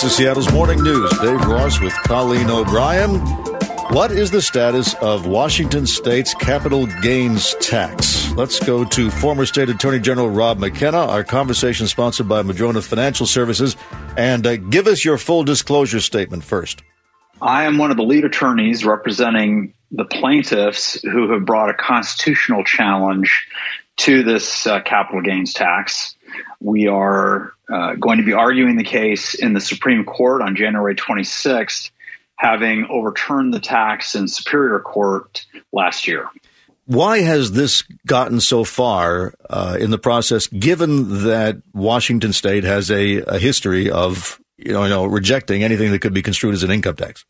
This is Seattle's Morning News. Dave Ross with Colleen O'Brien. What is the status of Washington State's capital gains tax? Let's go to former State Attorney General Rob McKenna. Our conversation sponsored by Madrona Financial Services. And uh, give us your full disclosure statement first. I am one of the lead attorneys representing the plaintiffs who have brought a constitutional challenge to this uh, capital gains tax. We are uh, going to be arguing the case in the Supreme Court on January 26th, having overturned the tax in Superior Court last year. Why has this gotten so far uh, in the process, given that Washington State has a, a history of you know, you know rejecting anything that could be construed as an income tax?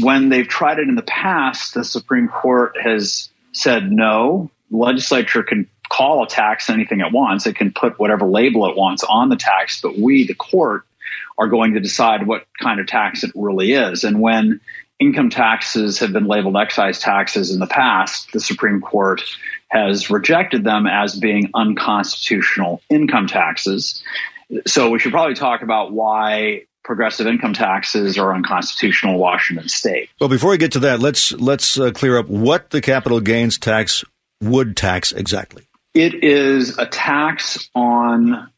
When they've tried it in the past, the Supreme Court has said no. Legislature can call a tax anything it wants. It can put whatever label it wants on the tax, but we, the court, are going to decide what kind of tax it really is. And when income taxes have been labeled excise taxes in the past, the Supreme Court has rejected them as being unconstitutional income taxes. So we should probably talk about why progressive income taxes are unconstitutional in Washington state. Well, before we get to that, let's let's uh, clear up what the capital gains tax would tax exactly. It is a tax on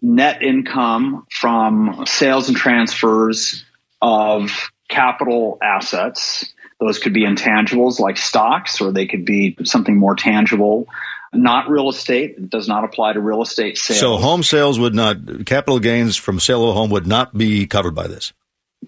net income from sales and transfers of capital assets. Those could be intangibles like stocks, or they could be something more tangible. Not real estate. It does not apply to real estate sales. So home sales would not, capital gains from sale of a home would not be covered by this.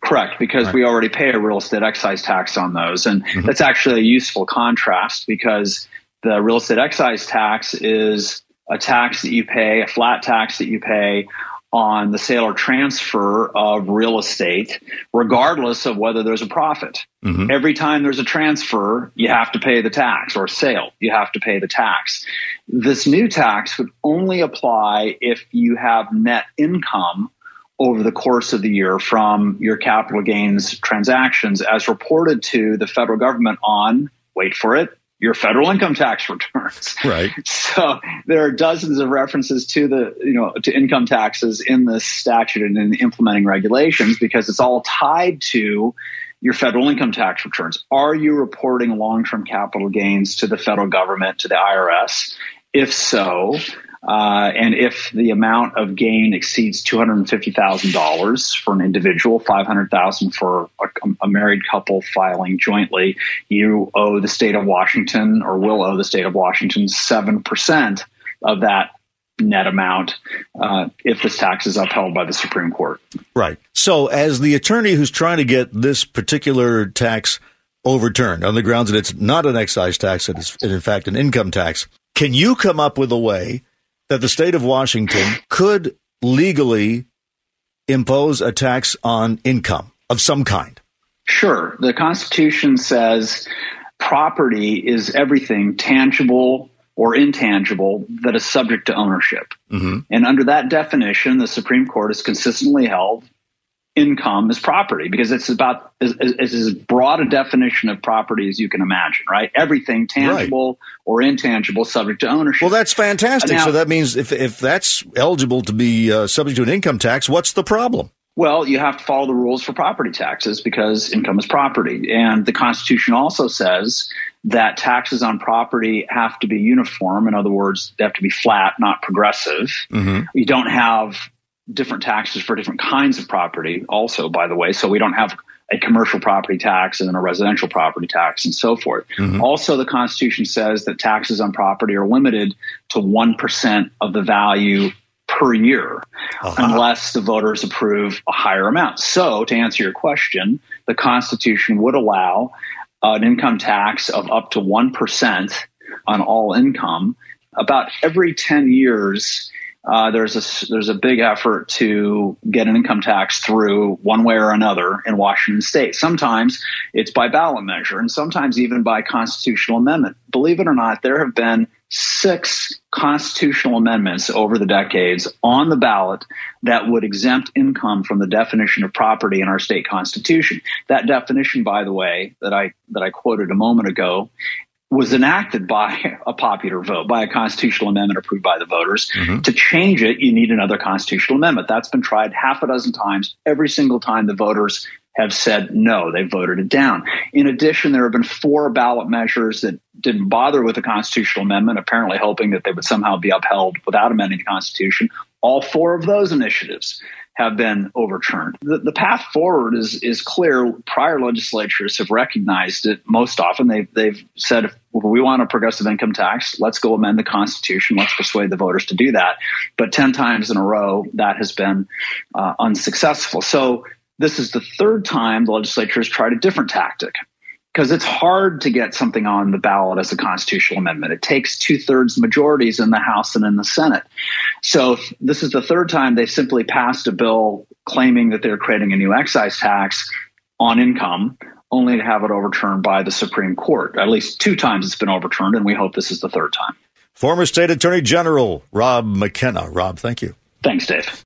Correct, because right. we already pay a real estate excise tax on those. And mm-hmm. that's actually a useful contrast because the real estate excise tax is a tax that you pay, a flat tax that you pay on the sale or transfer of real estate, regardless of whether there's a profit. Mm-hmm. Every time there's a transfer, you have to pay the tax, or sale, you have to pay the tax. This new tax would only apply if you have net income over the course of the year from your capital gains transactions as reported to the federal government on, wait for it, your federal income tax returns. Right. So there are dozens of references to the, you know, to income taxes in this statute and in the implementing regulations because it's all tied to your federal income tax returns. Are you reporting long-term capital gains to the federal government, to the IRS? If so, uh, and if the amount of gain exceeds two hundred and fifty thousand dollars for an individual, five hundred thousand for a, a, married couple filing jointly, you owe the state of Washington, or will owe the state of Washington, seven percent of that net amount uh, if this tax is upheld by the Supreme Court. Right. So, as the attorney who's trying to get this particular tax overturned on the grounds that it's not an excise tax, it is in fact an income tax, can you come up with a way? That the state of Washington could legally impose a tax on income of some kind? Sure. The Constitution says property is everything tangible or intangible that is subject to ownership. Mm-hmm. And under that definition, the Supreme Court has consistently held income is property because it's about is, as broad a definition of property as you can imagine, right? Everything tangible right. or intangible subject to ownership. Well, that's fantastic. Now, so that means if if that's eligible to be uh, subject to an income tax, what's the problem? Well, you have to follow the rules for property taxes because income is property. And the Constitution also says that taxes on property have to be uniform. In other words, they have to be flat, not progressive. Mm-hmm. You don't have different taxes for different kinds of property also by the way so we don't have a commercial property tax and then a residential property tax and so forth mm-hmm. also the constitution says that taxes on property are limited to 1% of the value per year uh-huh. unless the voters approve a higher amount so to answer your question the constitution would allow an income tax of up to 1% on all income about every 10 years uh, there's a there's a big effort to get an income tax through one way or another in Washington State. Sometimes it's by ballot measure, and sometimes even by constitutional amendment. Believe it or not, there have been six constitutional amendments over the decades on the ballot that would exempt income from the definition of property in our state constitution. That definition, by the way, that I that I quoted a moment ago, was enacted by a popular vote, by a constitutional amendment approved by the voters. Mm-hmm. To change it, you need another constitutional amendment. That's been tried half a dozen times. Every single time the voters have said no, they voted it down. In addition, there have been four ballot measures that didn't bother with the constitutional amendment, apparently hoping that they would somehow be upheld without amending the Constitution. All four of those initiatives have been overturned. The, the, path forward is is clear. Prior legislatures have recognized it most often. They've they've said if we want a progressive income tax, let's go amend the Constitution. Let's persuade the voters to do that. But ten times in a row, that has been uh, unsuccessful. So this is the third time the legislature has tried a different tactic because it's hard to get something on the ballot as a constitutional amendment. It takes two thirds majorities in the House and in the Senate. So this is the third time they simply passed a bill claiming that they're creating a new excise tax on income, only to have it overturned by the Supreme Court. At least two times it's been overturned, and we hope this is the third time. Former State Attorney General Rob McKenna. Rob, thank you. Thanks, Dave.